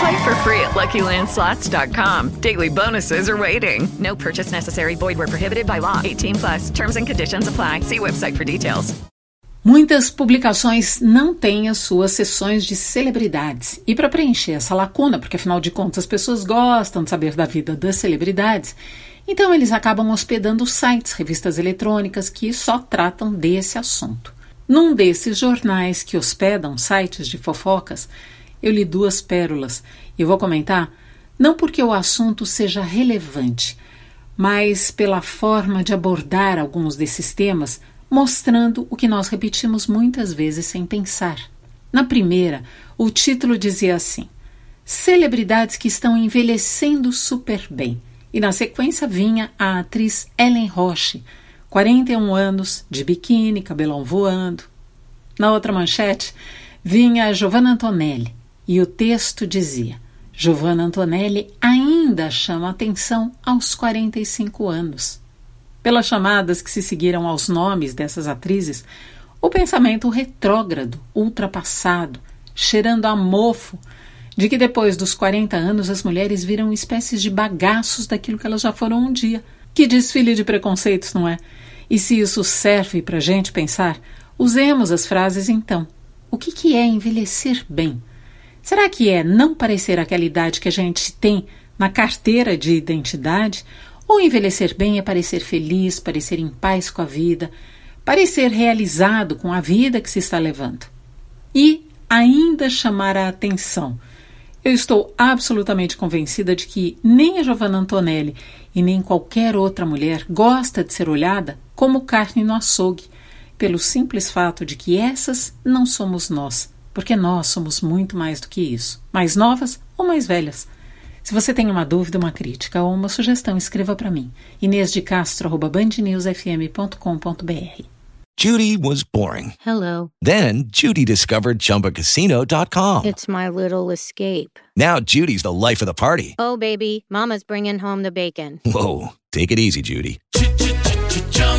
Play for free at LuckyLandSlots.com. Daily bonuses are waiting. No purchase necessary. Void where prohibited by law. 18 plus. Terms and conditions apply. See website for details. Muitas publicações não têm as suas sessões de celebridades. E para preencher essa lacuna, porque afinal de contas as pessoas gostam de saber da vida das celebridades, então eles acabam hospedando sites, revistas eletrônicas que só tratam desse assunto. Num desses jornais que hospedam sites de fofocas, eu li duas pérolas e vou comentar não porque o assunto seja relevante, mas pela forma de abordar alguns desses temas, mostrando o que nós repetimos muitas vezes sem pensar. Na primeira, o título dizia assim: Celebridades que estão envelhecendo super bem. E na sequência vinha a atriz Ellen Roche, 41 anos, de biquíni, cabelão voando. Na outra manchete vinha Giovanna Antonelli, e o texto dizia: Giovanna Antonelli ainda chama atenção aos 45 anos. Pelas chamadas que se seguiram aos nomes dessas atrizes, o pensamento retrógrado, ultrapassado, cheirando a mofo, de que depois dos 40 anos as mulheres viram espécies de bagaços daquilo que elas já foram um dia. Que desfile de preconceitos, não é? E se isso serve para a gente pensar, usemos as frases então. O que, que é envelhecer bem? Será que é não parecer aquela idade que a gente tem na carteira de identidade? Ou envelhecer bem é parecer feliz, parecer em paz com a vida, parecer realizado com a vida que se está levando? E ainda chamar a atenção. Eu estou absolutamente convencida de que nem a Giovanna Antonelli e nem qualquer outra mulher gosta de ser olhada como carne no açougue, pelo simples fato de que essas não somos nós porque nós somos muito mais do que isso, mais novas ou mais velhas. Se você tem uma dúvida, uma crítica ou uma sugestão, escreva para mim. Inês de Castro@bandnewsfm.com.br. Judy was boring. Hello. Then Judy discovered ChumbaCasino.com. It's my little escape. Now Judy's the life of the party. Oh baby, Mama's bringing home the bacon. Whoa, take it easy, Judy.